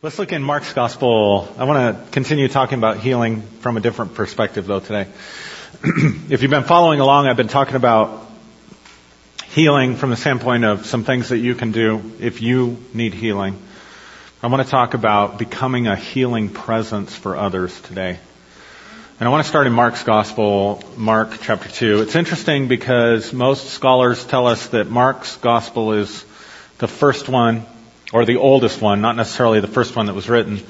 Let's look in Mark's gospel. I want to continue talking about healing from a different perspective though today. if you've been following along, I've been talking about healing from the standpoint of some things that you can do if you need healing. I want to talk about becoming a healing presence for others today. And I want to start in Mark's gospel, Mark chapter 2. It's interesting because most scholars tell us that Mark's gospel is the first one or the oldest one, not necessarily the first one that was written,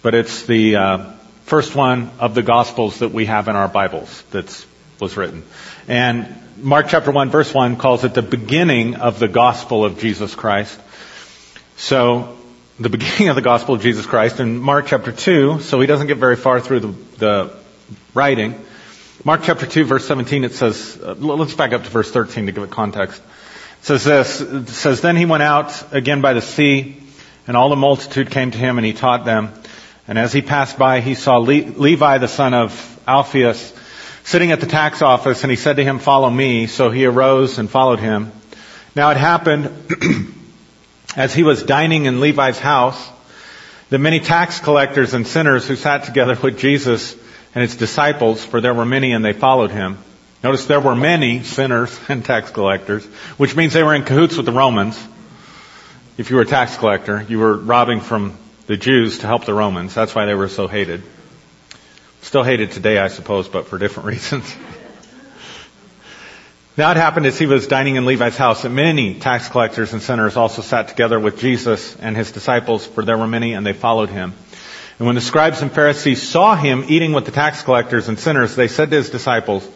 but it's the uh, first one of the Gospels that we have in our Bibles that was written. And Mark chapter 1 verse 1 calls it the beginning of the Gospel of Jesus Christ. So, the beginning of the Gospel of Jesus Christ in Mark chapter 2, so he doesn't get very far through the, the writing. Mark chapter 2 verse 17 it says, uh, let's back up to verse 13 to give it context says this, says, Then he went out again by the sea, and all the multitude came to him, and he taught them. And as he passed by, he saw Le- Levi, the son of Alphaeus, sitting at the tax office, and he said to him, Follow me. So he arose and followed him. Now it happened, as he was dining in Levi's house, that many tax collectors and sinners who sat together with Jesus and his disciples, for there were many and they followed him, Notice there were many sinners and tax collectors, which means they were in cahoots with the Romans. If you were a tax collector, you were robbing from the Jews to help the Romans. That's why they were so hated. Still hated today, I suppose, but for different reasons. now it happened as he was dining in Levi's house that many tax collectors and sinners also sat together with Jesus and his disciples, for there were many and they followed him. And when the scribes and Pharisees saw him eating with the tax collectors and sinners, they said to his disciples,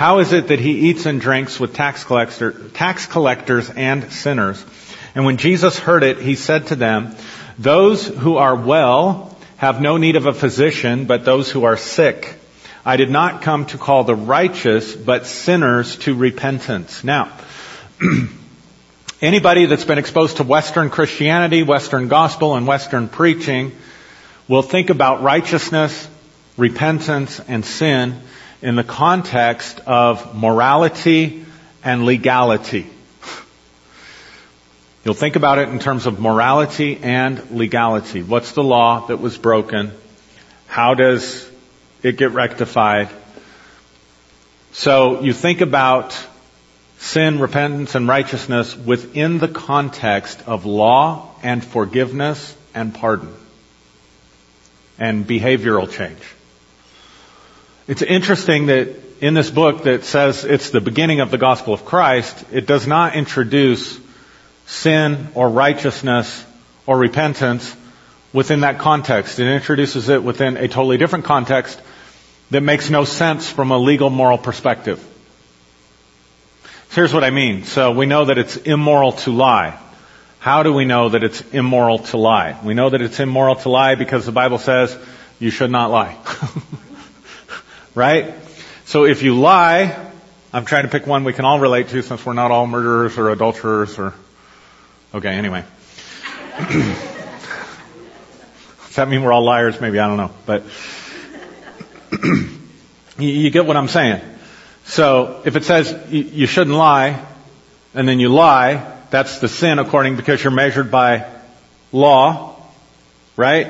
how is it that he eats and drinks with tax, collector, tax collectors and sinners? And when Jesus heard it, he said to them, Those who are well have no need of a physician, but those who are sick. I did not come to call the righteous, but sinners to repentance. Now, anybody that's been exposed to Western Christianity, Western gospel, and Western preaching will think about righteousness, repentance, and sin in the context of morality and legality. You'll think about it in terms of morality and legality. What's the law that was broken? How does it get rectified? So you think about sin, repentance, and righteousness within the context of law and forgiveness and pardon and behavioral change. It's interesting that in this book that says it's the beginning of the gospel of Christ, it does not introduce sin or righteousness or repentance within that context. It introduces it within a totally different context that makes no sense from a legal moral perspective. So here's what I mean. So we know that it's immoral to lie. How do we know that it's immoral to lie? We know that it's immoral to lie because the Bible says you should not lie. right? So if you lie, I'm trying to pick one we can all relate to since we're not all murderers or adulterers or, okay, anyway. Does that mean we're all liars? Maybe, I don't know. But, you get what I'm saying. So, if it says you shouldn't lie, and then you lie, that's the sin according because you're measured by law, right?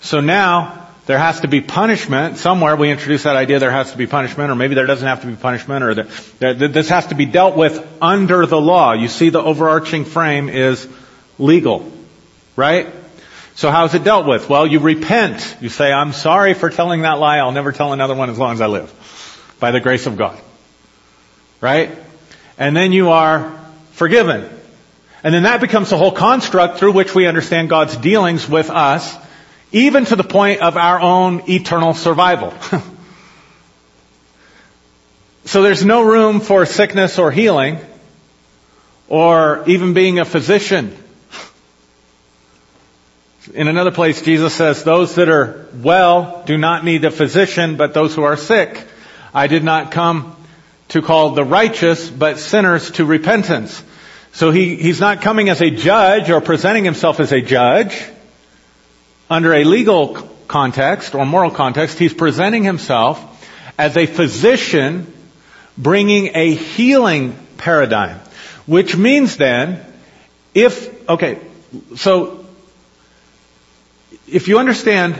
So now, there has to be punishment. Somewhere we introduce that idea there has to be punishment, or maybe there doesn't have to be punishment, or this has to be dealt with under the law. You see the overarching frame is legal. Right? So how is it dealt with? Well, you repent. You say, I'm sorry for telling that lie. I'll never tell another one as long as I live. By the grace of God. Right? And then you are forgiven. And then that becomes the whole construct through which we understand God's dealings with us even to the point of our own eternal survival. so there's no room for sickness or healing, or even being a physician. In another place, Jesus says, those that are well do not need a physician, but those who are sick. I did not come to call the righteous, but sinners to repentance. So he, he's not coming as a judge or presenting himself as a judge under a legal context or moral context, he's presenting himself as a physician bringing a healing paradigm. Which means then, if, okay, so if you understand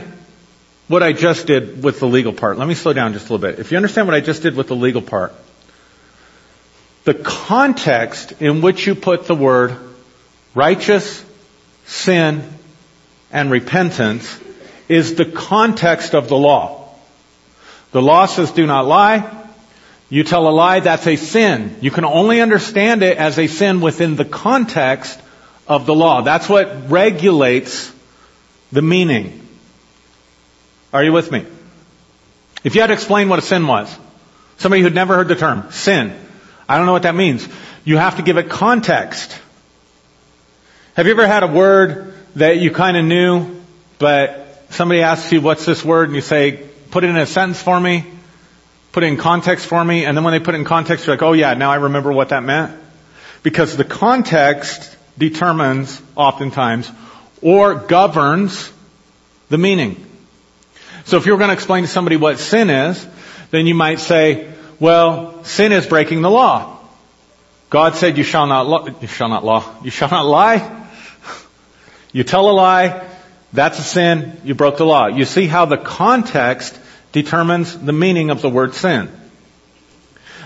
what I just did with the legal part, let me slow down just a little bit. If you understand what I just did with the legal part, the context in which you put the word righteous, sin, and repentance is the context of the law. The law says do not lie. You tell a lie, that's a sin. You can only understand it as a sin within the context of the law. That's what regulates the meaning. Are you with me? If you had to explain what a sin was, somebody who'd never heard the term, sin, I don't know what that means. You have to give it context. Have you ever had a word that you kind of knew, but somebody asks you, what's this word? And you say, put it in a sentence for me, put it in context for me, and then when they put it in context, you're like, oh yeah, now I remember what that meant. Because the context determines, oftentimes, or governs the meaning. So if you're going to explain to somebody what sin is, then you might say, well, sin is breaking the law. God said you shall not, lo- you shall not law, you shall not lie. You tell a lie, that's a sin, you broke the law. You see how the context determines the meaning of the word sin.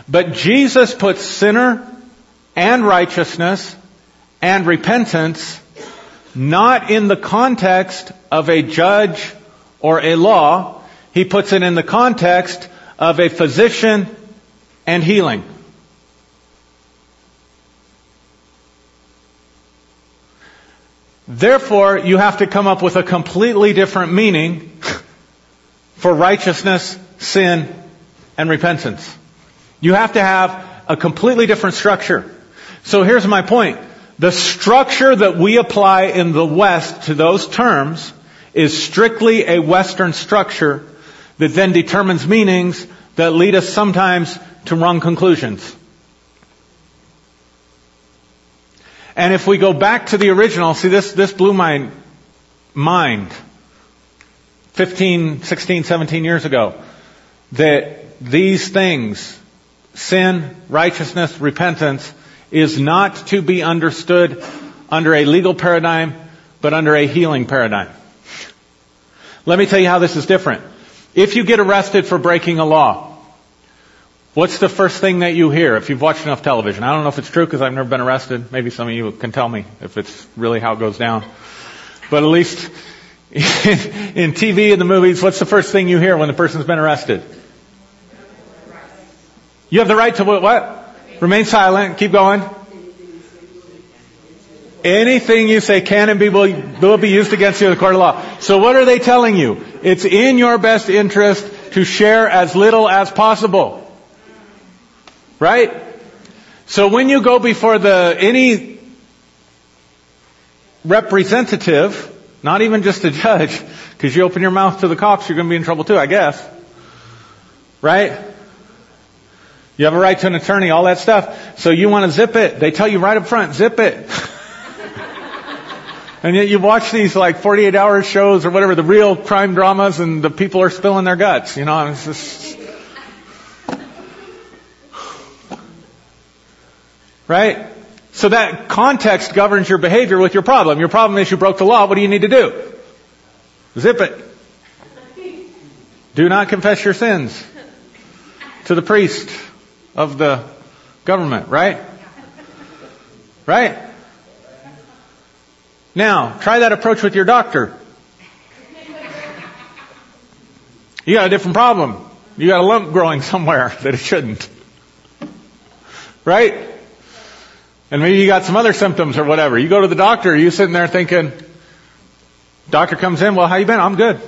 But Jesus puts sinner and righteousness and repentance not in the context of a judge or a law. He puts it in the context of a physician and healing. Therefore, you have to come up with a completely different meaning for righteousness, sin, and repentance. You have to have a completely different structure. So here's my point. The structure that we apply in the West to those terms is strictly a Western structure that then determines meanings that lead us sometimes to wrong conclusions. And if we go back to the original, see this, this blew my mind 15, 16, 17 years ago that these things, sin, righteousness, repentance, is not to be understood under a legal paradigm, but under a healing paradigm. Let me tell you how this is different. If you get arrested for breaking a law, what's the first thing that you hear if you've watched enough television? I don't know if it's true because I've never been arrested. Maybe some of you can tell me if it's really how it goes down. But at least in TV and the movies, what's the first thing you hear when the person's been arrested? You have the right to what? Remain silent. Keep going. Anything you say can and be will, will be used against you in the court of law. So what are they telling you? It's in your best interest to share as little as possible. Right? So when you go before the, any representative, not even just a judge, because you open your mouth to the cops, you're going to be in trouble too, I guess. Right? You have a right to an attorney, all that stuff. So you want to zip it. They tell you right up front, zip it. and yet you watch these like 48 hour shows or whatever, the real crime dramas and the people are spilling their guts, you know, it's just, right? So that context governs your behavior with your problem. Your problem is you broke the law. What do you need to do? Zip it. Do not confess your sins to the priest of the government, right? Right? Now, try that approach with your doctor. You got a different problem. You got a lump growing somewhere that it shouldn't. Right? And maybe you got some other symptoms or whatever. You go to the doctor, you sitting there thinking, doctor comes in, well, how you been? I'm good.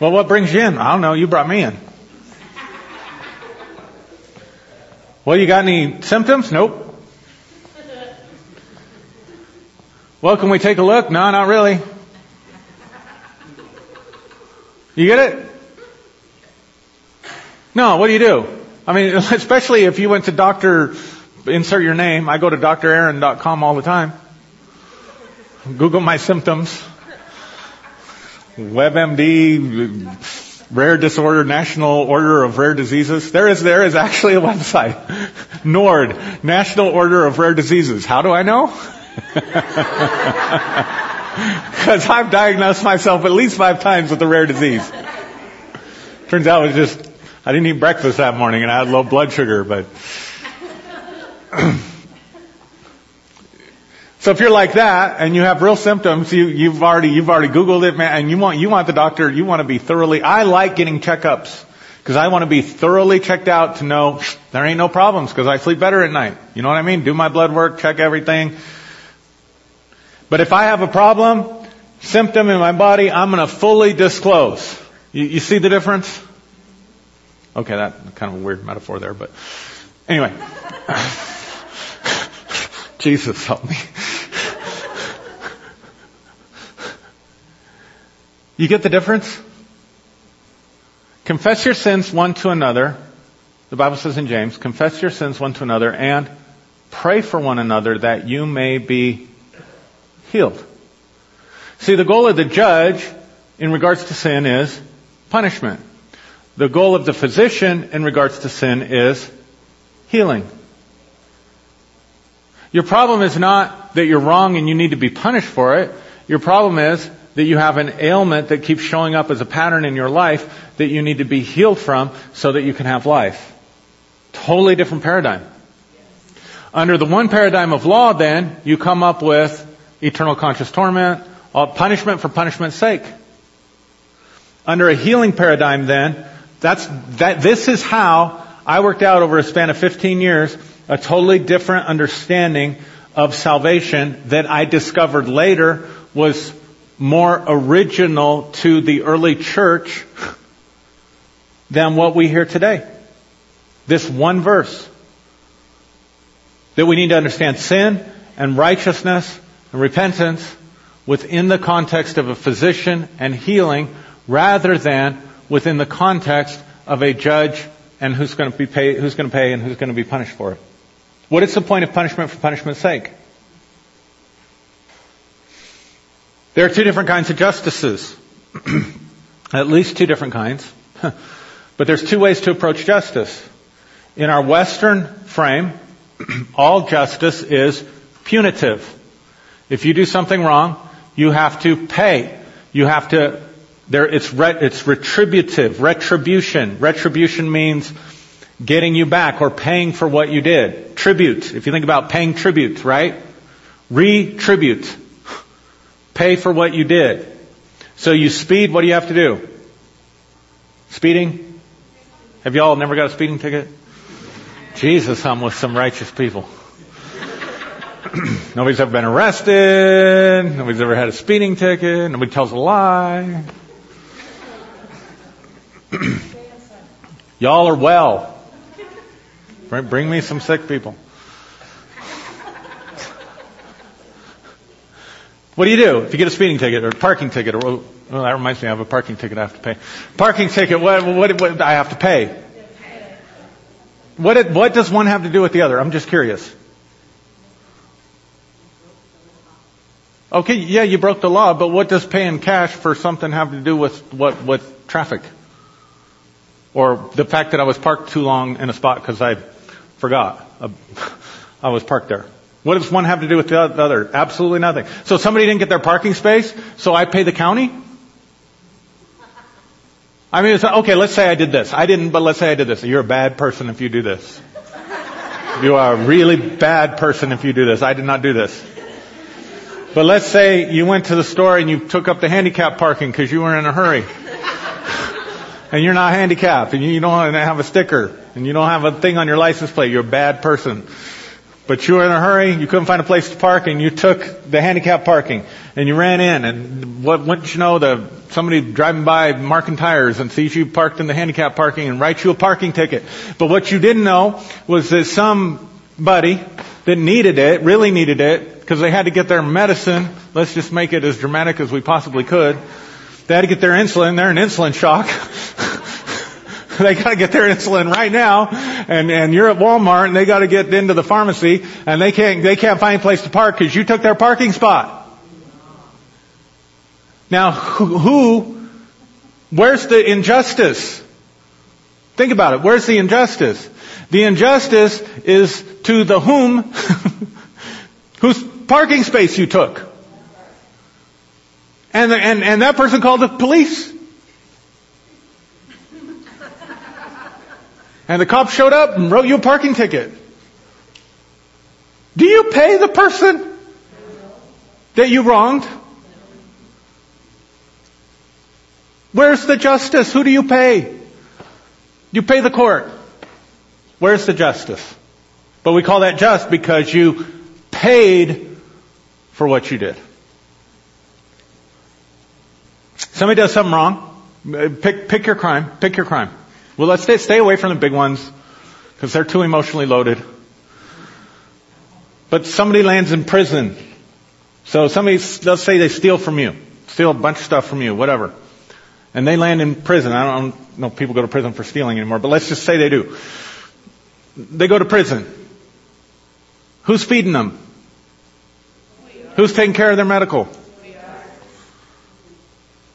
Well, what brings you in? I don't know, you brought me in. Well, you got any symptoms? Nope. Well, can we take a look? No, not really. You get it? No, what do you do? I mean, especially if you went to doctor, insert your name. I go to draaron.com all the time. Google my symptoms. WebMD, Rare Disorder, National Order of Rare Diseases. There is, there is actually a website. NORD, National Order of Rare Diseases. How do I know? Because I've diagnosed myself at least five times with a rare disease. Turns out it was just, I didn't eat breakfast that morning and I had low blood sugar, but. so if you're like that and you have real symptoms, you, you've already, you've already Googled it, man, and you want, you want the doctor, you want to be thoroughly, I like getting checkups. Because I want to be thoroughly checked out to know there ain't no problems because I sleep better at night. You know what I mean? Do my blood work, check everything. But if I have a problem, symptom in my body, I'm going to fully disclose. You, you see the difference? Okay, that kind of a weird metaphor there, but anyway. Jesus help me. you get the difference? Confess your sins one to another. The Bible says in James, confess your sins one to another and pray for one another that you may be healed. See, the goal of the judge in regards to sin is punishment. The goal of the physician in regards to sin is healing. Your problem is not that you're wrong and you need to be punished for it. Your problem is that you have an ailment that keeps showing up as a pattern in your life that you need to be healed from so that you can have life. Totally different paradigm. Under the one paradigm of law, then, you come up with eternal conscious torment, uh, punishment for punishment's sake. Under a healing paradigm, then, that's, that, this is how I worked out over a span of 15 years a totally different understanding of salvation that I discovered later was more original to the early church than what we hear today. This one verse. That we need to understand sin and righteousness and repentance within the context of a physician and healing rather than within the context of a judge and who's going to be pay, who's going to pay and who's going to be punished for it. What is the point of punishment for punishment's sake? There are two different kinds of justices. At least two different kinds. but there's two ways to approach justice. In our Western frame, all justice is punitive. If you do something wrong, you have to pay. You have to, there, it's, re, it's retributive, retribution. Retribution means getting you back or paying for what you did. Tribute. If you think about paying tribute, right? Retribute. Pay for what you did. So you speed, what do you have to do? Speeding? Have y'all never got a speeding ticket? Jesus, I'm with some righteous people. Nobody's ever been arrested. Nobody's ever had a speeding ticket. Nobody tells a lie. y'all are well. Bring me some sick people. What do you do if you get a speeding ticket or a parking ticket? Or well, that reminds me, I have a parking ticket I have to pay. Parking ticket. What? What? what I have to pay? What? What does one have to do with the other? I'm just curious. Okay, yeah, you broke the law, but what does paying cash for something have to do with what with traffic? Or the fact that I was parked too long in a spot because I forgot uh, I was parked there. What does one have to do with the other? Absolutely nothing. So somebody didn't get their parking space, so I pay the county? I mean, okay, let's say I did this. I didn't, but let's say I did this. You're a bad person if you do this. You are a really bad person if you do this. I did not do this. But let's say you went to the store and you took up the handicap parking because you were in a hurry. and you're not handicapped and you don't have a sticker and you don't have a thing on your license plate. You're a bad person. But you were in a hurry, you couldn't find a place to park, and you took the handicap parking, and you ran in, and what, wouldn't you know, the, somebody driving by marking tires and sees you parked in the handicap parking and writes you a parking ticket. But what you didn't know was that somebody that needed it, really needed it, because they had to get their medicine, let's just make it as dramatic as we possibly could, they had to get their insulin, they're in insulin shock. they got to get their insulin right now, and and you're at Walmart and they got to get into the pharmacy and they can't they can't find a place to park because you took their parking spot. Now, who, who, where's the injustice? Think about it. Where's the injustice? The injustice is to the whom, whose parking space you took. And, and, and that person called the police. And the cop showed up and wrote you a parking ticket. Do you pay the person that you wronged? Where's the justice? Who do you pay? You pay the court. Where's the justice? But we call that just because you paid for what you did. Somebody does something wrong. Pick, pick your crime. Pick your crime. Well, let's stay, stay away from the big ones because they're too emotionally loaded. But somebody lands in prison. So somebody, let's say they steal from you, steal a bunch of stuff from you, whatever. And they land in prison. I don't know if people go to prison for stealing anymore, but let's just say they do. They go to prison. Who's feeding them? Who's taking care of their medical?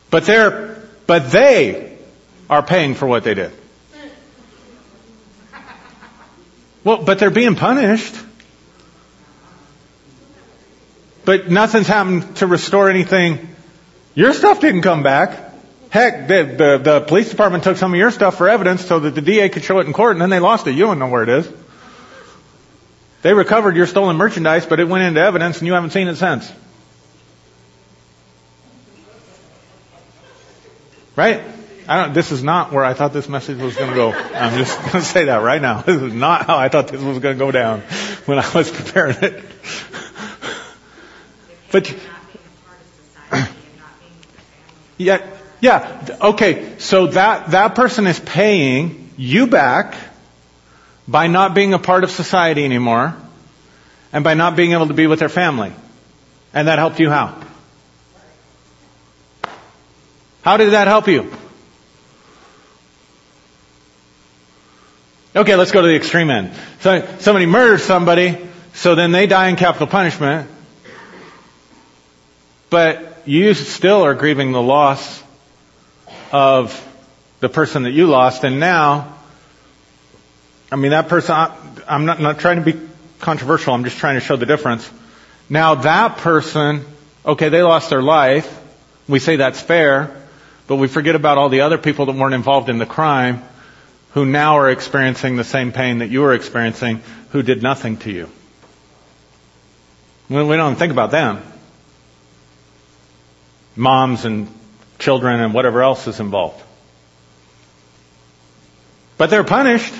But they're, but they are paying for what they did. Well, but they're being punished. But nothing's happened to restore anything. Your stuff didn't come back. Heck, the, the, the police department took some of your stuff for evidence so that the DA could show it in court and then they lost it. You don't know where it is. They recovered your stolen merchandise, but it went into evidence and you haven't seen it since. Right? I don't, this is not where I thought this message was going to go. I'm just going to say that right now. This is not how I thought this was going to go down when I was preparing it. but yeah, yeah, okay. So that that person is paying you back by not being a part of society anymore, and by not being able to be with their family, and that helped you how? How did that help you? Okay, let's go to the extreme end. So somebody murders somebody, so then they die in capital punishment, but you still are grieving the loss of the person that you lost, and now, I mean, that person, I'm not, not trying to be controversial, I'm just trying to show the difference. Now that person, okay, they lost their life, we say that's fair, but we forget about all the other people that weren't involved in the crime, who now are experiencing the same pain that you were experiencing, who did nothing to you. We don't think about them. Moms and children and whatever else is involved. But they're punished.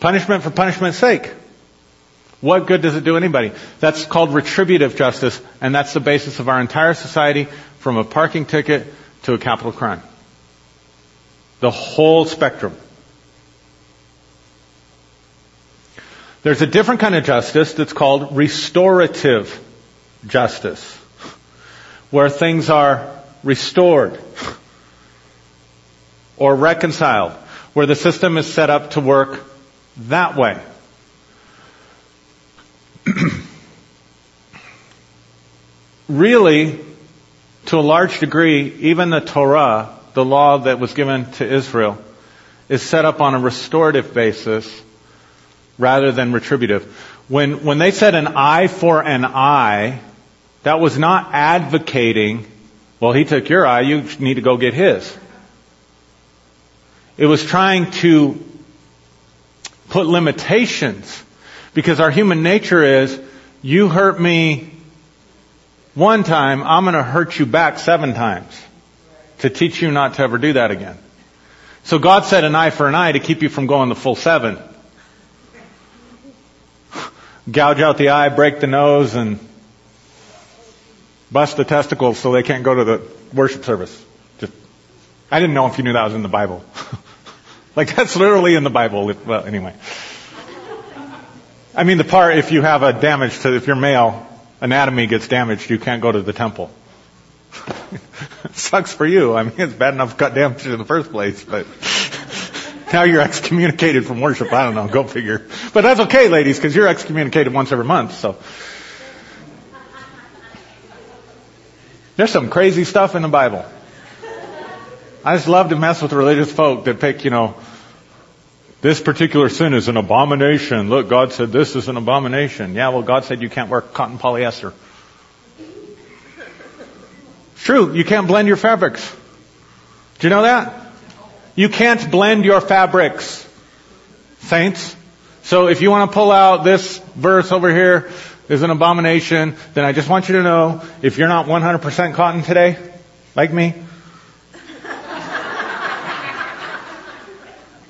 Punishment for punishment's sake. What good does it do anybody? That's called retributive justice, and that's the basis of our entire society from a parking ticket to a capital crime. The whole spectrum. There's a different kind of justice that's called restorative justice, where things are restored or reconciled, where the system is set up to work that way. really, to a large degree, even the Torah, the law that was given to Israel, is set up on a restorative basis rather than retributive. When, when they said an eye for an eye, that was not advocating, well, he took your eye, you need to go get his. It was trying to put limitations because our human nature is, you hurt me one time, I'm going to hurt you back seven times to teach you not to ever do that again. So God said an eye for an eye to keep you from going the full seven. Gouge out the eye, break the nose, and bust the testicles so they can't go to the worship service. Just, I didn't know if you knew that was in the Bible. like that's literally in the Bible. Well, anyway. I mean the part if you have a damage to, if you're male, anatomy gets damaged, you can't go to the temple. sucks for you. I mean, it's bad enough cut damaged in the first place, but now you're excommunicated from worship. I don't know. Go figure. But that's okay, ladies, because you're excommunicated once every month. So there's some crazy stuff in the Bible. I just love to mess with religious folk that pick, you know, this particular sin is an abomination. Look, God said this is an abomination. Yeah, well, God said you can't wear cotton polyester. True. You can't blend your fabrics. Do you know that? You can't blend your fabrics. Saints. So if you want to pull out this verse over here is an abomination, then I just want you to know if you're not 100% cotton today, like me,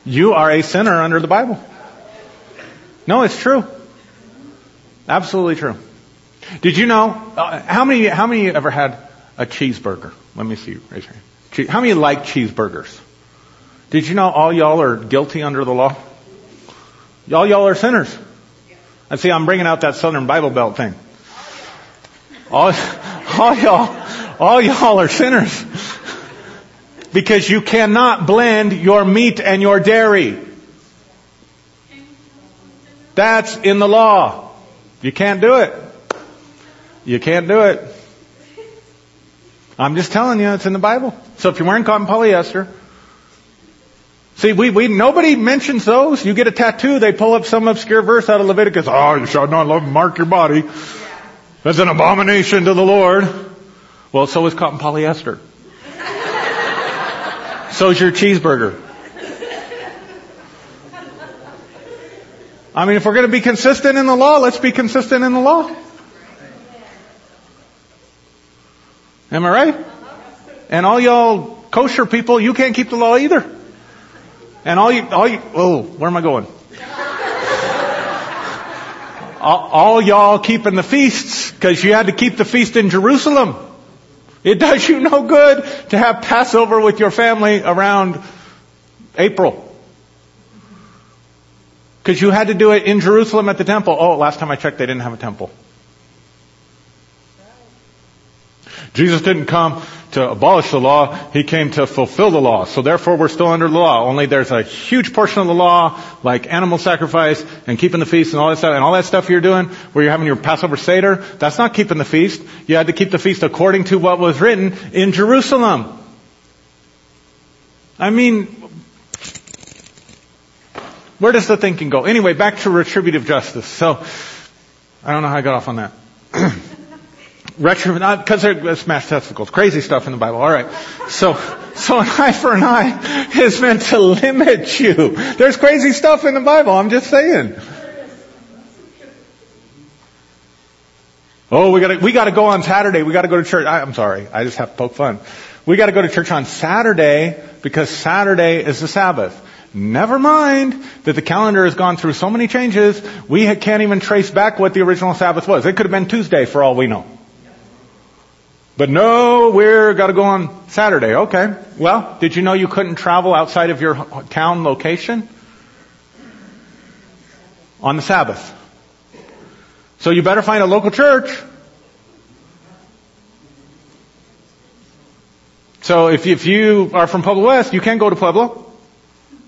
you are a sinner under the Bible. No, it's true. Absolutely true. Did you know uh, how many how many you ever had a cheeseburger? Let me see. Raise your hand. How many like cheeseburgers? Did you know all y'all are guilty under the law? All y'all are sinners. I see. I'm bringing out that Southern Bible Belt thing. All, all y'all, all y'all are sinners because you cannot blend your meat and your dairy. That's in the law. You can't do it. You can't do it. I'm just telling you, it's in the Bible. So if you're wearing cotton polyester, see, we, we, nobody mentions those. You get a tattoo, they pull up some obscure verse out of Leviticus. Oh, you shall not love mark your body. That's an abomination to the Lord. Well, so is cotton polyester. so is your cheeseburger. I mean, if we're going to be consistent in the law, let's be consistent in the law. Am I right? And all y'all kosher people, you can't keep the law either. And all you, all you, oh, where am I going? all, all y'all keeping the feasts, because you had to keep the feast in Jerusalem. It does you no good to have Passover with your family around April. Because you had to do it in Jerusalem at the temple. Oh, last time I checked, they didn't have a temple. Jesus didn't come to abolish the law, He came to fulfill the law. So therefore we're still under the law. Only there's a huge portion of the law, like animal sacrifice and keeping the feast and all that stuff, and all that stuff you're doing, where you're having your Passover Seder, that's not keeping the feast. You had to keep the feast according to what was written in Jerusalem. I mean, where does the thinking go? Anyway, back to retributive justice. So, I don't know how I got off on that. Retro, not they're smashed testicles. Crazy stuff in the Bible. All right. So, so an eye for an eye is meant to limit you. There's crazy stuff in the Bible. I'm just saying. Oh, we gotta, we gotta go on Saturday. We gotta go to church. I, I'm sorry. I just have to poke fun. We gotta go to church on Saturday because Saturday is the Sabbath. Never mind that the calendar has gone through so many changes, we can't even trace back what the original Sabbath was. It could have been Tuesday for all we know. But no, we're got to go on Saturday. Okay. Well, did you know you couldn't travel outside of your town location on the Sabbath? So you better find a local church. So if if you are from Pueblo West, you can't go to Pueblo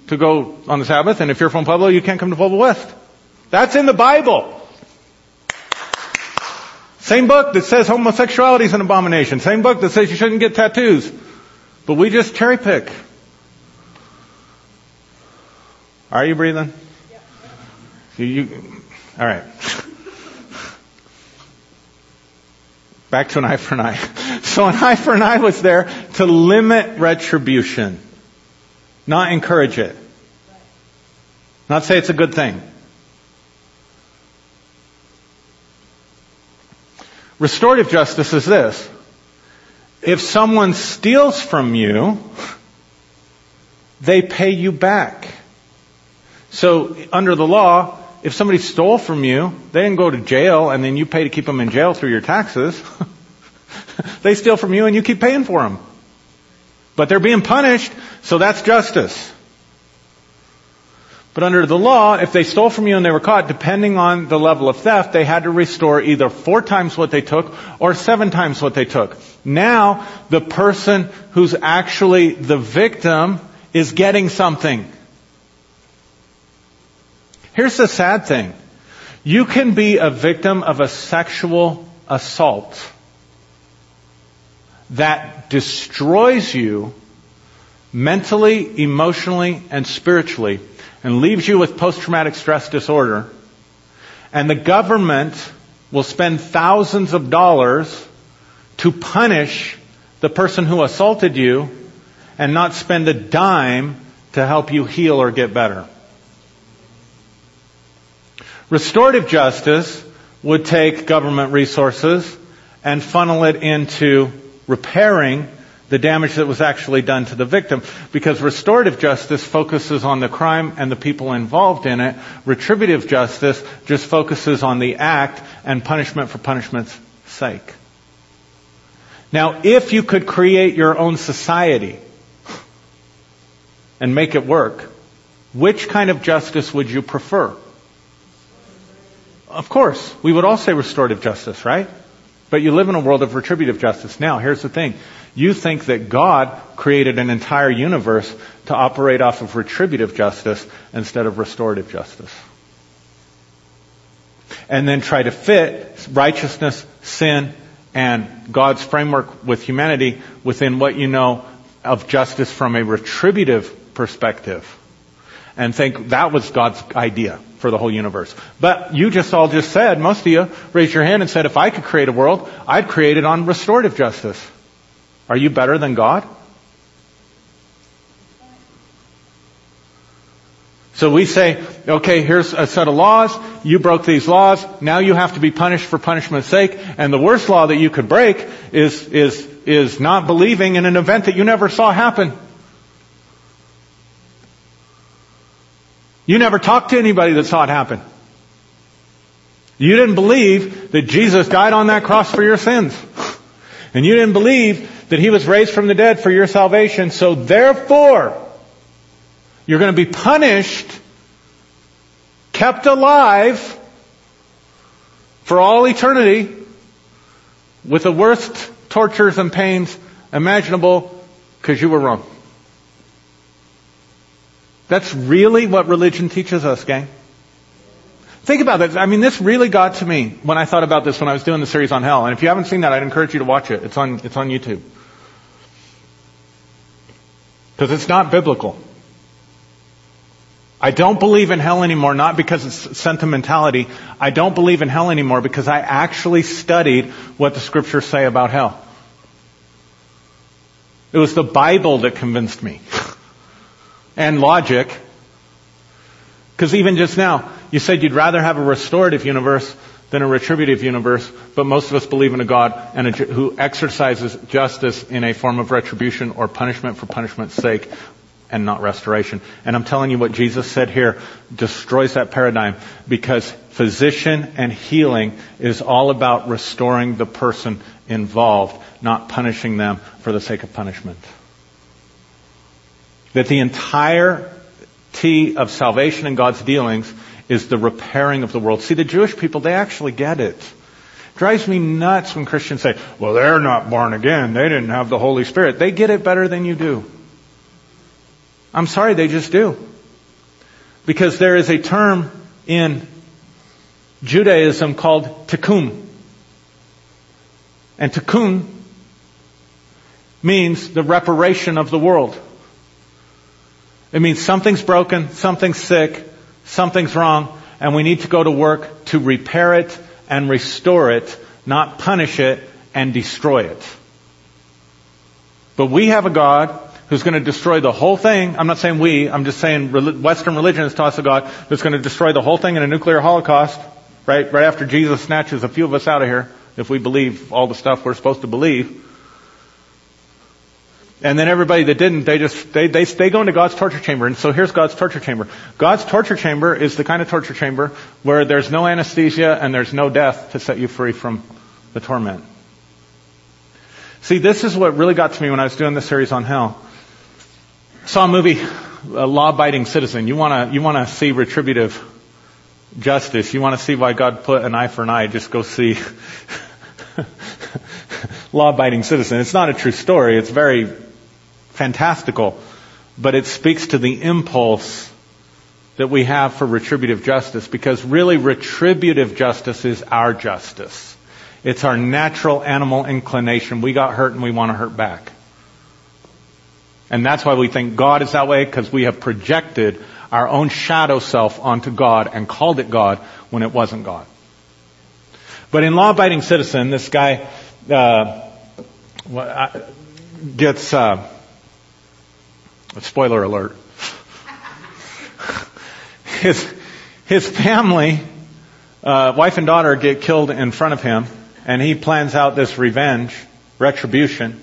to go on the Sabbath, and if you're from Pueblo, you can't come to Pueblo West. That's in the Bible. Same book that says homosexuality is an abomination. Same book that says you shouldn't get tattoos. But we just cherry pick. Are you breathing? You, you, all right. Back to an eye for an eye. So an eye for an eye was there to limit retribution, not encourage it. Not say it's a good thing. Restorative justice is this. If someone steals from you, they pay you back. So under the law, if somebody stole from you, they didn't go to jail and then you pay to keep them in jail through your taxes. they steal from you and you keep paying for them. But they're being punished, so that's justice. But under the law, if they stole from you and they were caught, depending on the level of theft, they had to restore either four times what they took or seven times what they took. Now, the person who's actually the victim is getting something. Here's the sad thing. You can be a victim of a sexual assault that destroys you mentally, emotionally, and spiritually and leaves you with post-traumatic stress disorder, and the government will spend thousands of dollars to punish the person who assaulted you and not spend a dime to help you heal or get better. Restorative justice would take government resources and funnel it into repairing the damage that was actually done to the victim. Because restorative justice focuses on the crime and the people involved in it. Retributive justice just focuses on the act and punishment for punishment's sake. Now, if you could create your own society and make it work, which kind of justice would you prefer? Of course, we would all say restorative justice, right? But you live in a world of retributive justice. Now, here's the thing. You think that God created an entire universe to operate off of retributive justice instead of restorative justice. And then try to fit righteousness, sin, and God's framework with humanity within what you know of justice from a retributive perspective. And think that was God's idea for the whole universe. But you just all just said, most of you raised your hand and said, if I could create a world, I'd create it on restorative justice. Are you better than God? So we say, okay, here's a set of laws. You broke these laws. Now you have to be punished for punishment's sake. And the worst law that you could break is, is, is not believing in an event that you never saw happen. You never talked to anybody that saw it happen. You didn't believe that Jesus died on that cross for your sins. And you didn't believe that He was raised from the dead for your salvation. So therefore, you're going to be punished, kept alive for all eternity with the worst tortures and pains imaginable because you were wrong. That's really what religion teaches us, gang. Think about this. I mean, this really got to me when I thought about this when I was doing the series on hell. And if you haven't seen that, I'd encourage you to watch it. It's on, it's on YouTube. Because it's not biblical. I don't believe in hell anymore, not because it's sentimentality. I don't believe in hell anymore because I actually studied what the scriptures say about hell. It was the Bible that convinced me. and logic. Because even just now, you said you'd rather have a restorative universe than a retributive universe, but most of us believe in a God and a, who exercises justice in a form of retribution or punishment for punishment's sake and not restoration. And I'm telling you what Jesus said here destroys that paradigm because physician and healing is all about restoring the person involved, not punishing them for the sake of punishment. That the entirety of salvation and God's dealings is the repairing of the world. See, the Jewish people, they actually get it. Drives me nuts when Christians say, well, they're not born again. They didn't have the Holy Spirit. They get it better than you do. I'm sorry, they just do. Because there is a term in Judaism called tikkun. And tikkun means the reparation of the world. It means something's broken, something's sick, something's wrong, and we need to go to work to repair it and restore it, not punish it and destroy it. But we have a God who's going to destroy the whole thing. I'm not saying we, I'm just saying Western religion has taught us a God that's going to destroy the whole thing in a nuclear holocaust, right? Right after Jesus snatches a few of us out of here, if we believe all the stuff we're supposed to believe. And then everybody that didn't, they just, they, they, they go into God's torture chamber. And so here's God's torture chamber. God's torture chamber is the kind of torture chamber where there's no anesthesia and there's no death to set you free from the torment. See, this is what really got to me when I was doing this series on hell saw a movie, a law-abiding citizen. You want to you want to see retributive justice. You want to see why God put an eye for an eye. Just go see law-abiding citizen. It's not a true story. It's very fantastical, but it speaks to the impulse that we have for retributive justice because really retributive justice is our justice. It's our natural animal inclination. We got hurt and we want to hurt back. And that's why we think God is that way, because we have projected our own shadow self onto God and called it God when it wasn't God. But in Law Abiding Citizen, this guy, uh, gets, uh, spoiler alert. his, his family, uh, wife and daughter get killed in front of him, and he plans out this revenge, retribution.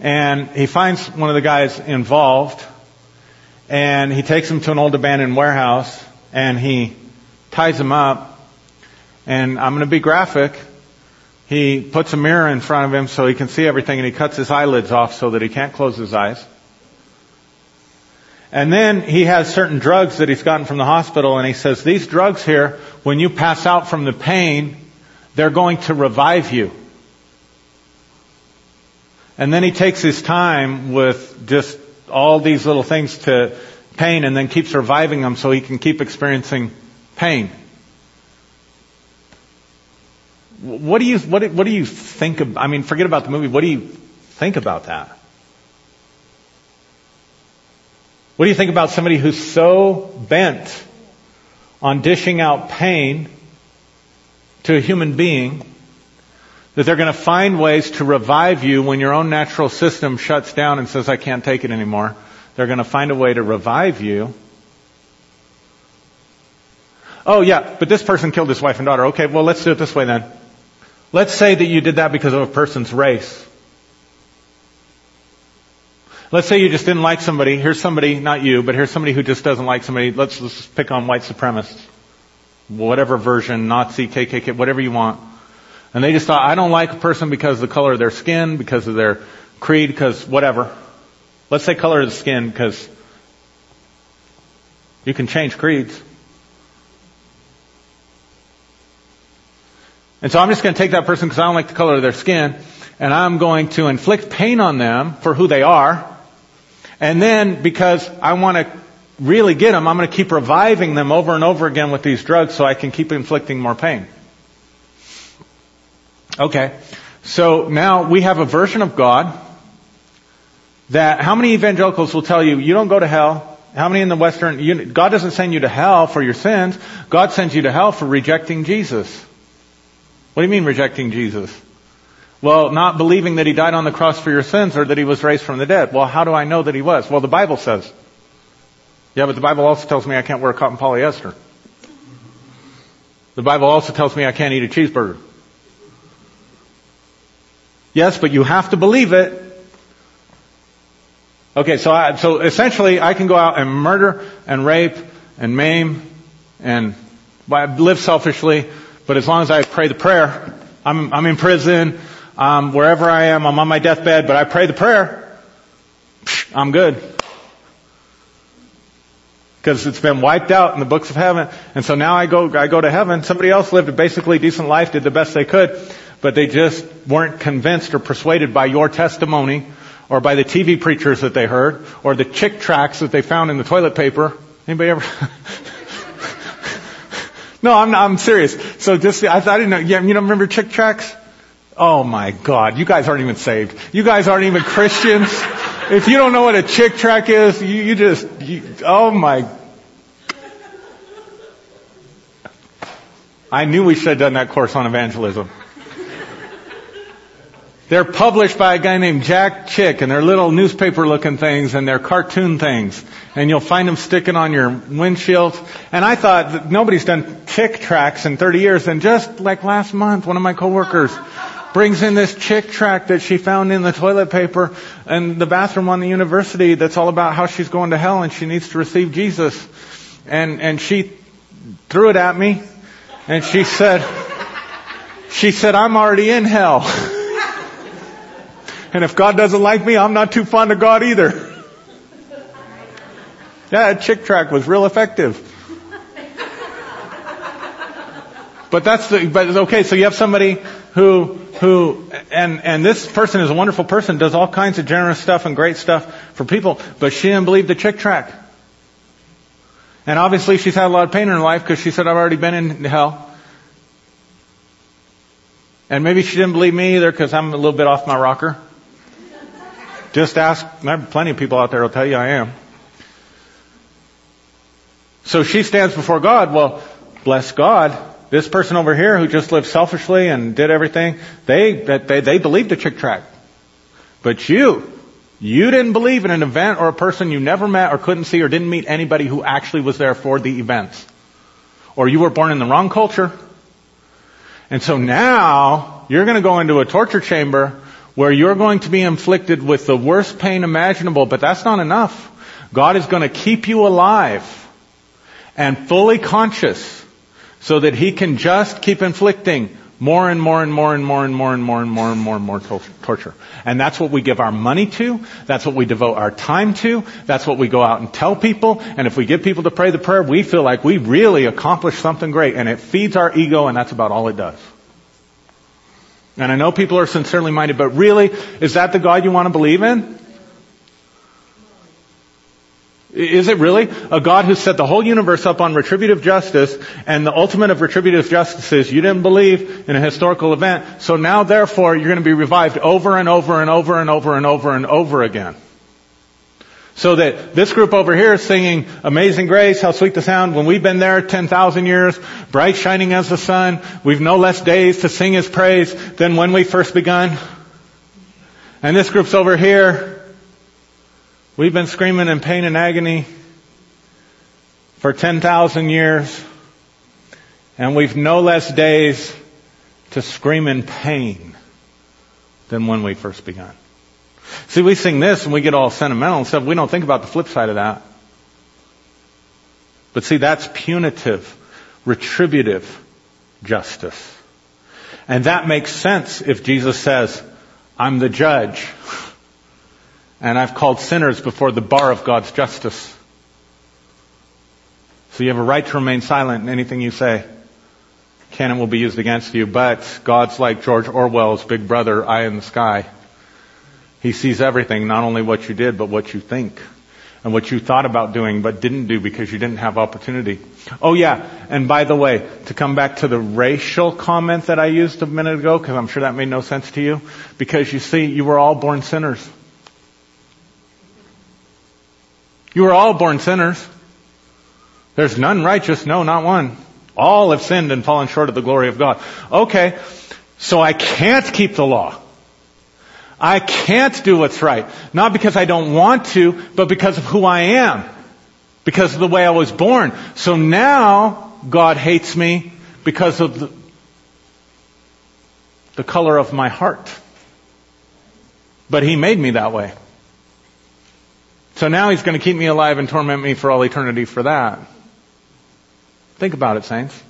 And he finds one of the guys involved, and he takes him to an old abandoned warehouse, and he ties him up, and I'm going to be graphic. He puts a mirror in front of him so he can see everything, and he cuts his eyelids off so that he can't close his eyes. And then he has certain drugs that he's gotten from the hospital and he says, these drugs here, when you pass out from the pain, they're going to revive you. And then he takes his time with just all these little things to pain and then keeps reviving them so he can keep experiencing pain. What do you, what, what do you think of, I mean, forget about the movie, what do you think about that? What do you think about somebody who's so bent on dishing out pain to a human being that they're going to find ways to revive you when your own natural system shuts down and says, I can't take it anymore. They're going to find a way to revive you. Oh yeah, but this person killed his wife and daughter. Okay, well let's do it this way then. Let's say that you did that because of a person's race. Let's say you just didn't like somebody. Here's somebody, not you, but here's somebody who just doesn't like somebody. Let's, let's pick on white supremacists. Whatever version, Nazi, KKK, whatever you want. And they just thought, I don't like a person because of the color of their skin, because of their creed, because whatever. Let's say color of the skin, because you can change creeds. And so I'm just going to take that person because I don't like the color of their skin, and I'm going to inflict pain on them for who they are, and then because I want to really get them, I'm going to keep reviving them over and over again with these drugs so I can keep inflicting more pain. Okay. So now we have a version of God that how many evangelicals will tell you, you don't go to hell. How many in the Western, God doesn't send you to hell for your sins. God sends you to hell for rejecting Jesus. What do you mean rejecting Jesus? Well, not believing that he died on the cross for your sins or that he was raised from the dead. Well, how do I know that he was? Well, the Bible says. Yeah, but the Bible also tells me I can't wear cotton polyester. The Bible also tells me I can't eat a cheeseburger. Yes, but you have to believe it. Okay, so I, so essentially I can go out and murder and rape and maim and live selfishly, but as long as I pray the prayer, I'm, I'm in prison, um, wherever I am, I'm on my deathbed, but I pray the prayer. I'm good. Because it's been wiped out in the books of heaven. And so now I go, I go to heaven. Somebody else lived a basically decent life, did the best they could, but they just weren't convinced or persuaded by your testimony or by the TV preachers that they heard or the Chick tracts that they found in the toilet paper. Anybody ever? no, I'm, I'm serious. So just, I, I didn't know, yeah, you don't remember Chick tracts? Oh my God, you guys aren't even saved. You guys aren't even Christians. if you don't know what a Chick tract is, you, you just, you, oh my. I knew we should have done that course on evangelism. They're published by a guy named Jack Chick and they're little newspaper looking things and they're cartoon things. And you'll find them sticking on your windshields. And I thought that nobody's done Chick tracts in 30 years and just like last month, one of my coworkers brings in this Chick tract that she found in the toilet paper and the bathroom on the university that's all about how she's going to hell and she needs to receive Jesus. And, and she threw it at me and she said, she said, I'm already in hell. and if God doesn't like me, I'm not too fond of God either. Yeah, that Chick tract was real effective. But that's the, but okay, so you have somebody who who, and, and this person is a wonderful person, does all kinds of generous stuff and great stuff for people, but she didn't believe the Chick tract. And obviously she's had a lot of pain in her life because she said, I've already been in hell. And maybe she didn't believe me either because I'm a little bit off my rocker. Just ask, there are plenty of people out there will tell you I am. So she stands before God. Well, bless God. This person over here who just lived selfishly and did everything, they, they, they believed the Chick tract. But you, you didn't believe in an event or a person you never met or couldn't see or didn't meet anybody who actually was there for the events. Or you were born in the wrong culture. And so now you're going to go into a torture chamber where you're going to be inflicted with the worst pain imaginable, but that's not enough. God is going to keep you alive and fully conscious so that He can just keep inflicting more and more and more and more and more and more and more and more and more torture. And that's what we give our money to. That's what we devote our time to. That's what we go out and tell people. And if we get people to pray the prayer, we feel like we really accomplished something great. And it feeds our ego and that's about all it does. And I know people are sincerely minded, but really, is that the God you want to believe in? Is it really? A God who set the whole universe up on retributive justice, and the ultimate of retributive justice is you didn't believe in a historical event, so now therefore you're going to be revived over and over and over and over and over and over again. So that this group over here is singing Amazing Grace, how sweet the sound. When we've been there 10,000 years, bright shining as the sun, we've no less days to sing His praise than when we first begun. And this group's over here, We've been screaming in pain and agony for 10,000 years, and we've no less days to scream in pain than when we first began. See, we sing this and we get all sentimental and stuff. We don't think about the flip side of that. But see, that's punitive, retributive justice. And that makes sense if Jesus says, I'm the judge and I've called sinners before the bar of God's justice. So you have a right to remain silent in anything you say. Canon will be used against you, but God's like George Orwell's big brother, eye in the sky. He sees everything, not only what you did, but what you think. And what you thought about doing, but didn't do because you didn't have opportunity. Oh yeah, and by the way, to come back to the racial comment that I used a minute ago, because I'm sure that made no sense to you, because you see, you were all born sinners. You are all born sinners. There's none righteous, no, not one. All have sinned and fallen short of the glory of God. Okay, so I can't keep the law. I can't do what's right. Not because I don't want to, but because of who I am. Because of the way I was born. So now, God hates me because of the, the color of my heart. But He made me that way. So now he's going to keep me alive and torment me for all eternity for that. Think about it, saints.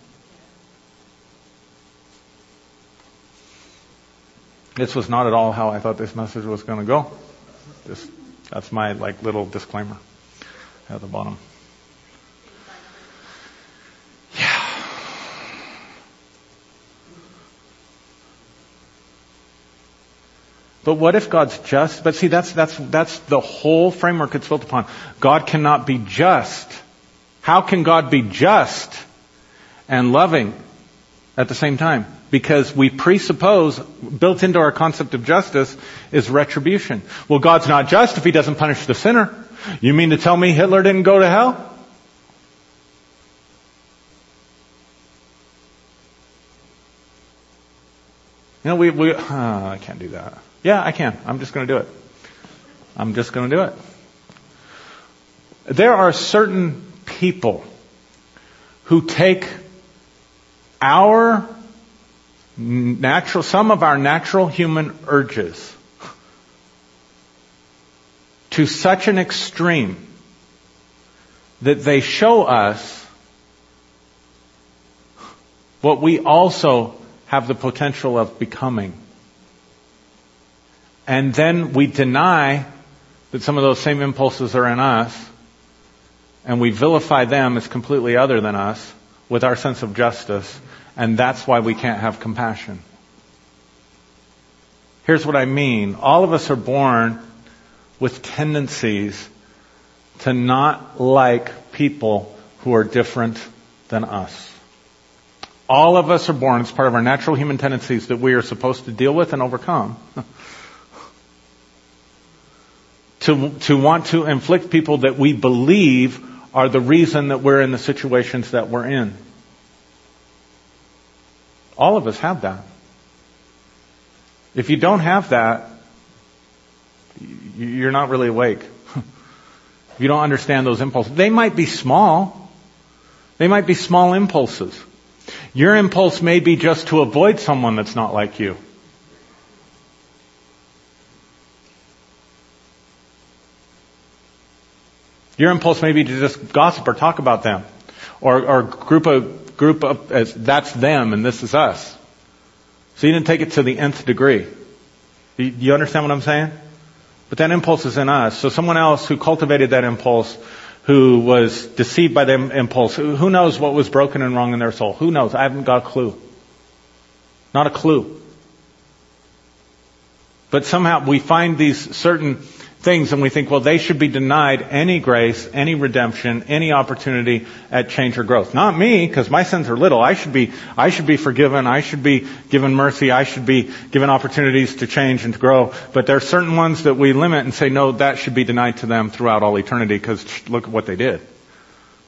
This was not at all how I thought this message was going to go. Just, that's my like little disclaimer at the bottom. But what if God's just? But see, that's, that's, that's the whole framework it's built upon. God cannot be just. How can God be just and loving at the same time? Because we presuppose, built into our concept of justice, is retribution. Well, God's not just if He doesn't punish the sinner. You mean to tell me Hitler didn't go to hell? You know, we, we, uh, I can't do that. Yeah, I can. I'm just going to do it. I'm just going to do it. There are certain people who take our natural, some of our natural human urges to such an extreme that they show us what we also have the potential of becoming. And then we deny that some of those same impulses are in us, and we vilify them as completely other than us with our sense of justice, and that's why we can't have compassion. Here's what I mean. All of us are born with tendencies to not like people who are different than us. All of us are born, it's part of our natural human tendencies that we are supposed to deal with and overcome. to, to want to inflict people that we believe are the reason that we're in the situations that we're in. All of us have that. If you don't have that, you're not really awake. you don't understand those impulses. They might be small. They might be small impulses. Your impulse may be just to avoid someone that's not like you. Your impulse may be to just gossip or talk about them, or, or group a group up as that's them and this is us. So you didn't take it to the nth degree. You, you understand what I'm saying? But that impulse is in us. So someone else who cultivated that impulse, who was deceived by the impulse, who knows what was broken and wrong in their soul? Who knows? I haven't got a clue. Not a clue. But somehow we find these certain things and we think, well, they should be denied any grace, any redemption, any opportunity at change or growth. Not me, because my sins are little. I should be, I should be forgiven. I should be given mercy. I should be given opportunities to change and to grow. But there are certain ones that we limit and say, no, that should be denied to them throughout all eternity because look at what they did.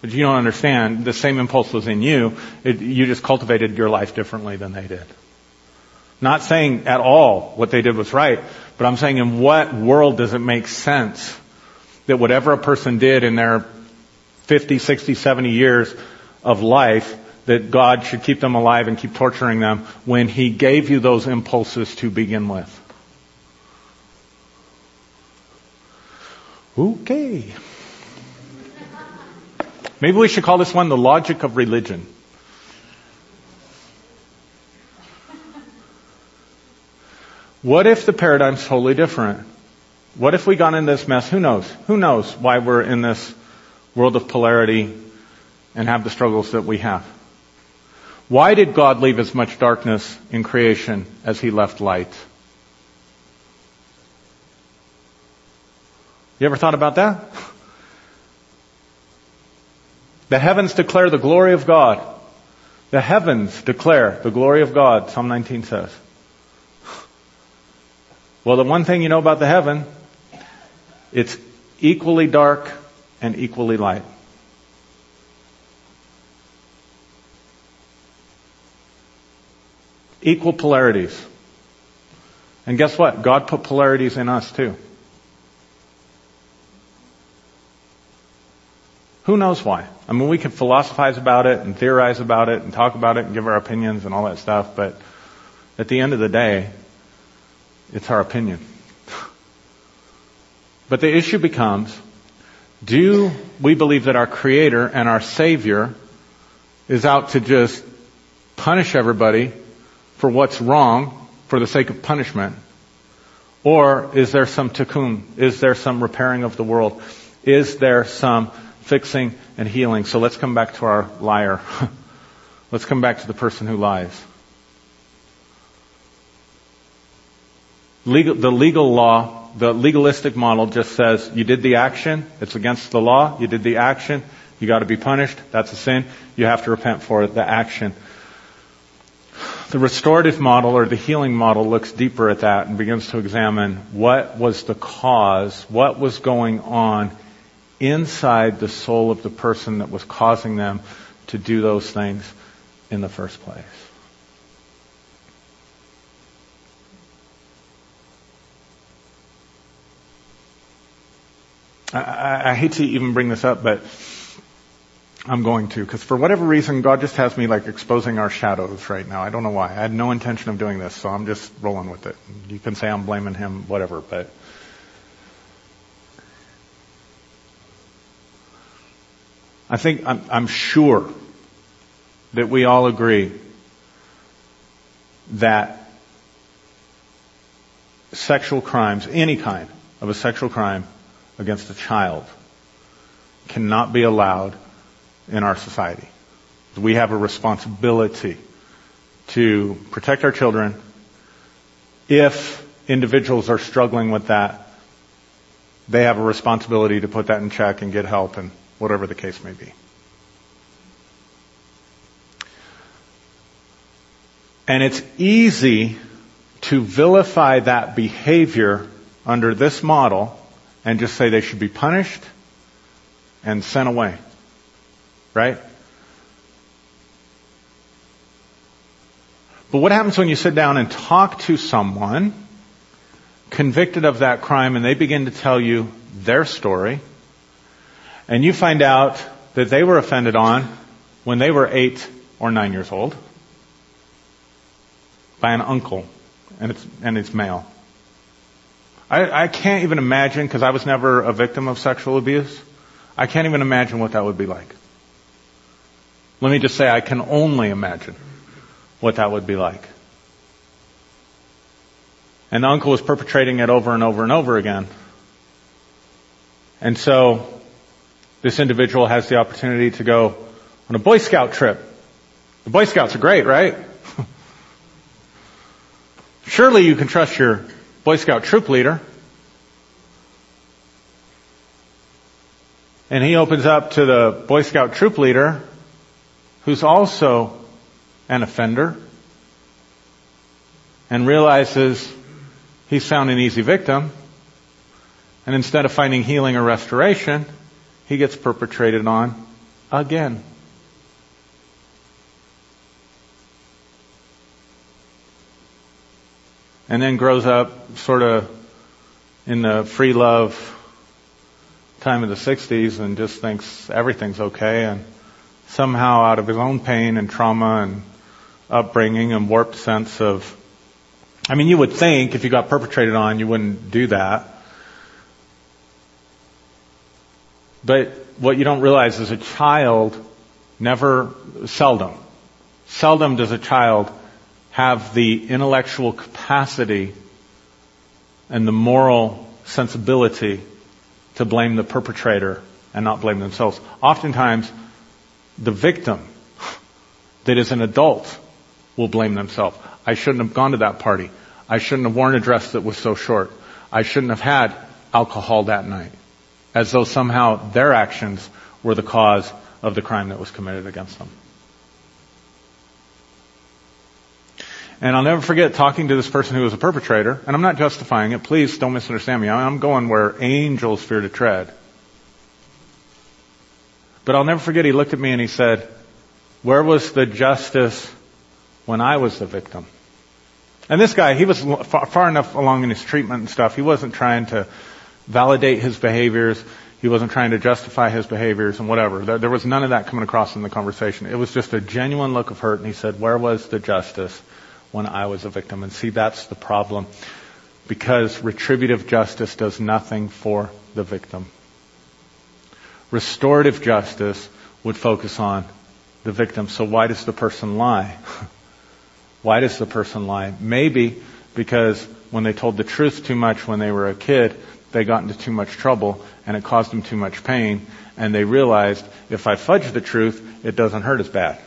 But you don't understand. The same impulse was in you. It, you just cultivated your life differently than they did. Not saying at all what they did was right, but I'm saying in what world does it make sense that whatever a person did in their 50, 60, 70 years of life, that God should keep them alive and keep torturing them when He gave you those impulses to begin with? Okay. Maybe we should call this one the logic of religion. What if the paradigm's totally different? What if we got in this mess? Who knows? Who knows why we're in this world of polarity and have the struggles that we have? Why did God leave as much darkness in creation as He left light? You ever thought about that? The heavens declare the glory of God. The heavens declare the glory of God, Psalm 19 says. Well, the one thing you know about the heaven, it's equally dark and equally light. Equal polarities. And guess what? God put polarities in us too. Who knows why? I mean, we can philosophize about it and theorize about it and talk about it and give our opinions and all that stuff, but at the end of the day, it's our opinion. But the issue becomes, do we believe that our Creator and our Savior is out to just punish everybody for what's wrong for the sake of punishment? Or is there some tikkun? Is there some repairing of the world? Is there some fixing and healing? So let's come back to our liar. let's come back to the person who lies. Legal, the legal law, the legalistic model just says you did the action, it's against the law, you did the action, you got to be punished, that's a sin, you have to repent for the action. The restorative model or the healing model looks deeper at that and begins to examine what was the cause, what was going on inside the soul of the person that was causing them to do those things in the first place. I, I hate to even bring this up, but I'm going to, because for whatever reason, God just has me like exposing our shadows right now. I don't know why. I had no intention of doing this, so I'm just rolling with it. You can say I'm blaming him, whatever, but. I think, I'm, I'm sure that we all agree that sexual crimes, any kind of a sexual crime, against a child cannot be allowed in our society. We have a responsibility to protect our children. If individuals are struggling with that, they have a responsibility to put that in check and get help and whatever the case may be. And it's easy to vilify that behavior under this model and just say they should be punished and sent away. Right? But what happens when you sit down and talk to someone convicted of that crime and they begin to tell you their story. And you find out that they were offended on when they were eight or nine years old by an uncle and it's, and it's male. I, I can't even imagine, because I was never a victim of sexual abuse, I can't even imagine what that would be like. Let me just say, I can only imagine what that would be like. And the uncle was perpetrating it over and over and over again. And so, this individual has the opportunity to go on a Boy Scout trip. The Boy Scouts are great, right? Surely you can trust your Boy Scout troop leader. And he opens up to the Boy Scout troop leader, who's also an offender, and realizes he's found an easy victim. And instead of finding healing or restoration, he gets perpetrated on again. And then grows up sort of in the free love time of the 60s and just thinks everything's okay and somehow out of his own pain and trauma and upbringing and warped sense of I mean you would think if you got perpetrated on you wouldn't do that. But what you don't realize is a child never seldom seldom does a child have the intellectual capacity and the moral sensibility to blame the perpetrator and not blame themselves. Oftentimes, the victim that is an adult will blame themselves. I shouldn't have gone to that party. I shouldn't have worn a dress that was so short. I shouldn't have had alcohol that night. As though somehow their actions were the cause of the crime that was committed against them. And I'll never forget talking to this person who was a perpetrator, and I'm not justifying it. Please don't misunderstand me. I'm going where angels fear to tread. But I'll never forget he looked at me and he said, where was the justice when I was the victim? And this guy, he was far enough along in his treatment and stuff. He wasn't trying to validate his behaviors. He wasn't trying to justify his behaviors and whatever. There was none of that coming across in the conversation. It was just a genuine look of hurt and he said, where was the justice when I was a victim. And see, that's the problem. Because retributive justice does nothing for the victim. Restorative justice would focus on the victim. So why does the person lie? why does the person lie? Maybe because when they told the truth too much when they were a kid, they got into too much trouble and it caused them too much pain and they realized if I fudge the truth, it doesn't hurt as bad.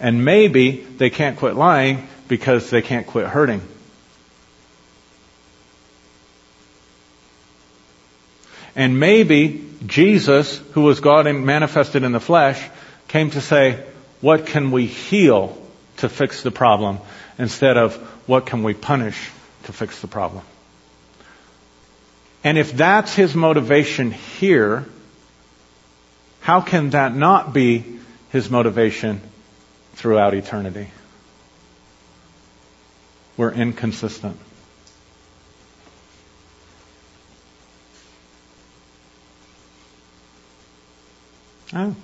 And maybe they can't quit lying because they can't quit hurting. And maybe Jesus, who was God manifested in the flesh, came to say, what can we heal to fix the problem instead of what can we punish to fix the problem? And if that's his motivation here, how can that not be his motivation throughout eternity. We're inconsistent. Oh.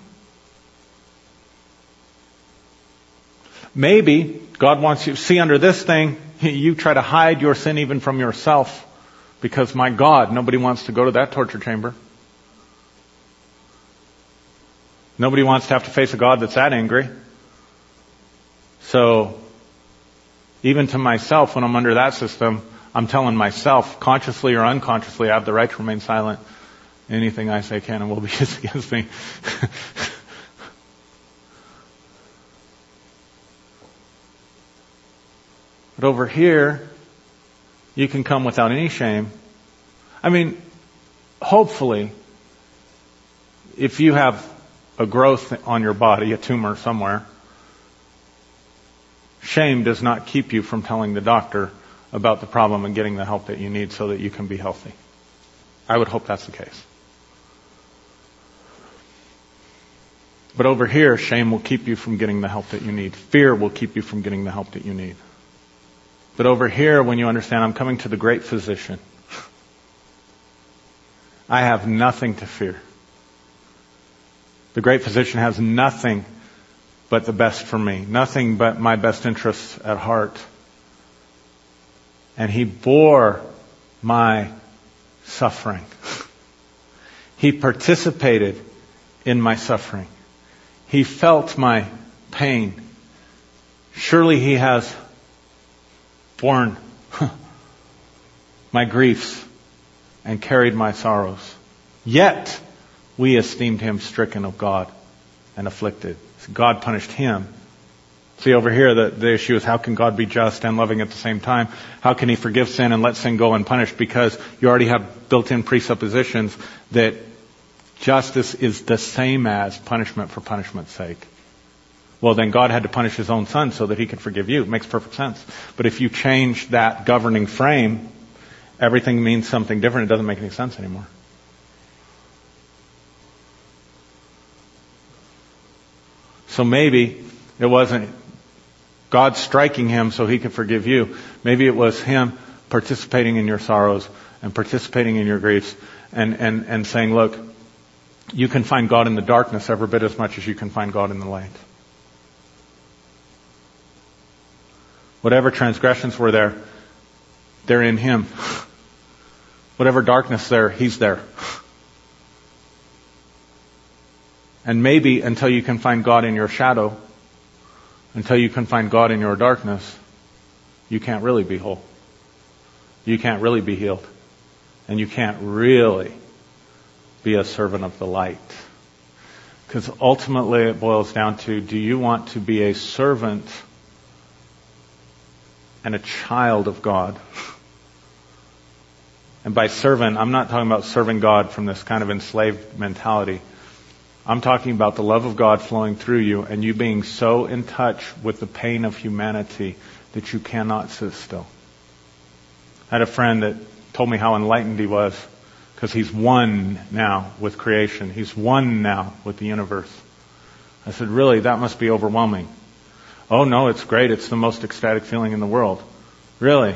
Maybe God wants you, to see under this thing, you try to hide your sin even from yourself because my God, nobody wants to go to that torture chamber. Nobody wants to have to face a God that's that angry. So, even to myself, when I'm under that system, I'm telling myself, consciously or unconsciously, I have the right to remain silent. Anything I say can and will be used against me. but over here, you can come without any shame. I mean, hopefully, if you have a growth on your body, a tumor somewhere, Shame does not keep you from telling the doctor about the problem and getting the help that you need so that you can be healthy. I would hope that's the case. But over here, shame will keep you from getting the help that you need. Fear will keep you from getting the help that you need. But over here, when you understand, I'm coming to the great physician. I have nothing to fear. The great physician has nothing but the best for me, nothing but my best interests at heart. And he bore my suffering. He participated in my suffering. He felt my pain. Surely he has borne my griefs and carried my sorrows. Yet we esteemed him stricken of God and afflicted. God punished him. See over here, the, the issue is how can God be just and loving at the same time? How can he forgive sin and let sin go unpunished? Because you already have built-in presuppositions that justice is the same as punishment for punishment's sake. Well, then God had to punish his own son so that he could forgive you. It makes perfect sense. But if you change that governing frame, everything means something different. It doesn't make any sense anymore. So maybe it wasn't God striking him so he could forgive you. Maybe it was him participating in your sorrows and participating in your griefs and, and, and saying, look, you can find God in the darkness every bit as much as you can find God in the light. Whatever transgressions were there, they're in Him. Whatever darkness there, He's there. And maybe until you can find God in your shadow, until you can find God in your darkness, you can't really be whole. You can't really be healed. And you can't really be a servant of the light. Because ultimately it boils down to, do you want to be a servant and a child of God? And by servant, I'm not talking about serving God from this kind of enslaved mentality. I'm talking about the love of God flowing through you and you being so in touch with the pain of humanity that you cannot sit still. I had a friend that told me how enlightened he was because he's one now with creation. He's one now with the universe. I said, really, that must be overwhelming. Oh no, it's great. It's the most ecstatic feeling in the world. Really?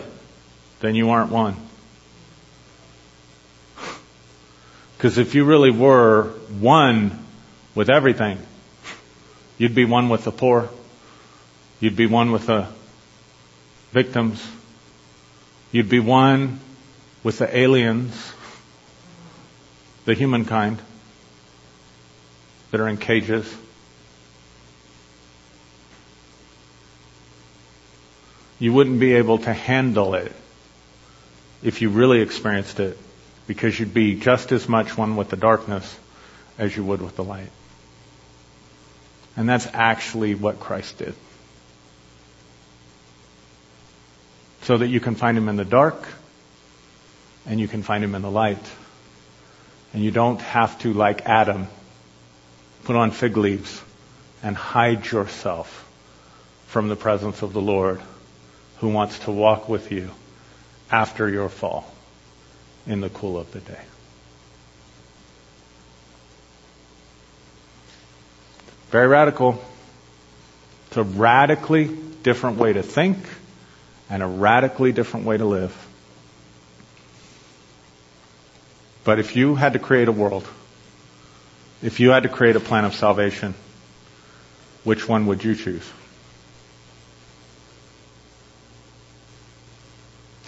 Then you aren't one. Because if you really were one with everything. You'd be one with the poor. You'd be one with the victims. You'd be one with the aliens, the humankind that are in cages. You wouldn't be able to handle it if you really experienced it because you'd be just as much one with the darkness as you would with the light. And that's actually what Christ did. So that you can find him in the dark and you can find him in the light. And you don't have to, like Adam, put on fig leaves and hide yourself from the presence of the Lord who wants to walk with you after your fall in the cool of the day. Very radical. It's a radically different way to think and a radically different way to live. But if you had to create a world, if you had to create a plan of salvation, which one would you choose?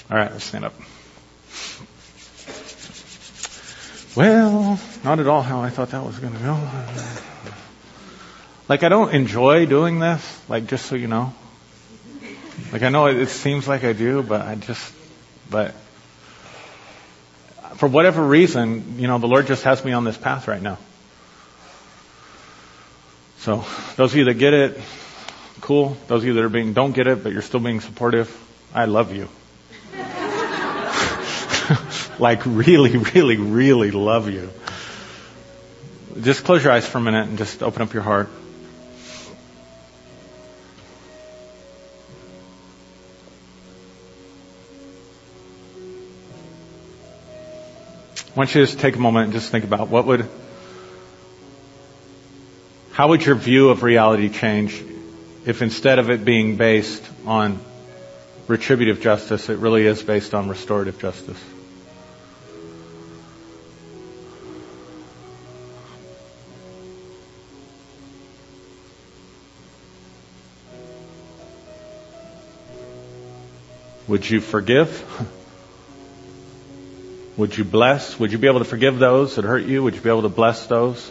All right, let's stand up. Well, not at all how I thought that was going to go. Like I don't enjoy doing this, like just so you know. Like I know it, it seems like I do, but I just, but for whatever reason, you know, the Lord just has me on this path right now. So those of you that get it, cool. Those of you that are being don't get it, but you're still being supportive, I love you. like really, really, really love you. Just close your eyes for a minute and just open up your heart. I want you to just take a moment and just think about what would, how would your view of reality change if instead of it being based on retributive justice. It really is based on restorative justice. Would you forgive? Would you bless? Would you be able to forgive those that hurt you? Would you be able to bless those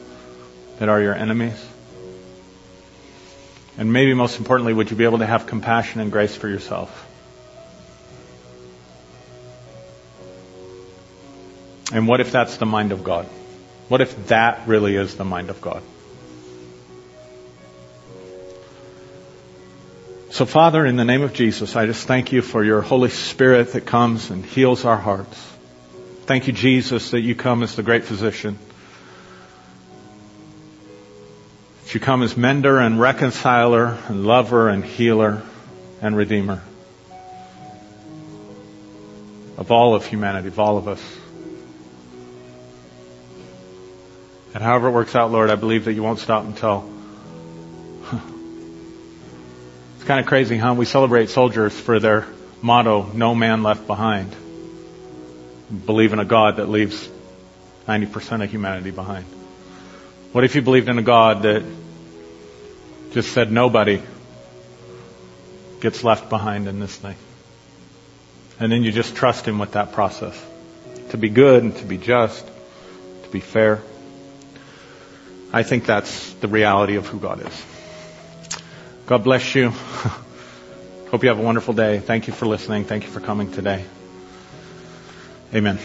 that are your enemies? And maybe most importantly, would you be able to have compassion and grace for yourself? And what if that's the mind of God? What if that really is the mind of God? So, Father, in the name of Jesus, I just thank you for your Holy Spirit that comes and heals our hearts. Thank you, Jesus, that you come as the great physician. That you come as mender and reconciler and lover and healer and redeemer of all of humanity, of all of us. And however it works out, Lord, I believe that you won't stop until It's kind of crazy, huh? We celebrate soldiers for their motto, no man left behind. Believe in a God that leaves 90% of humanity behind. What if you believed in a God that just said nobody gets left behind in this thing? And then you just trust Him with that process. To be good and to be just, to be fair. I think that's the reality of who God is. God bless you. Hope you have a wonderful day. Thank you for listening. Thank you for coming today. Amen.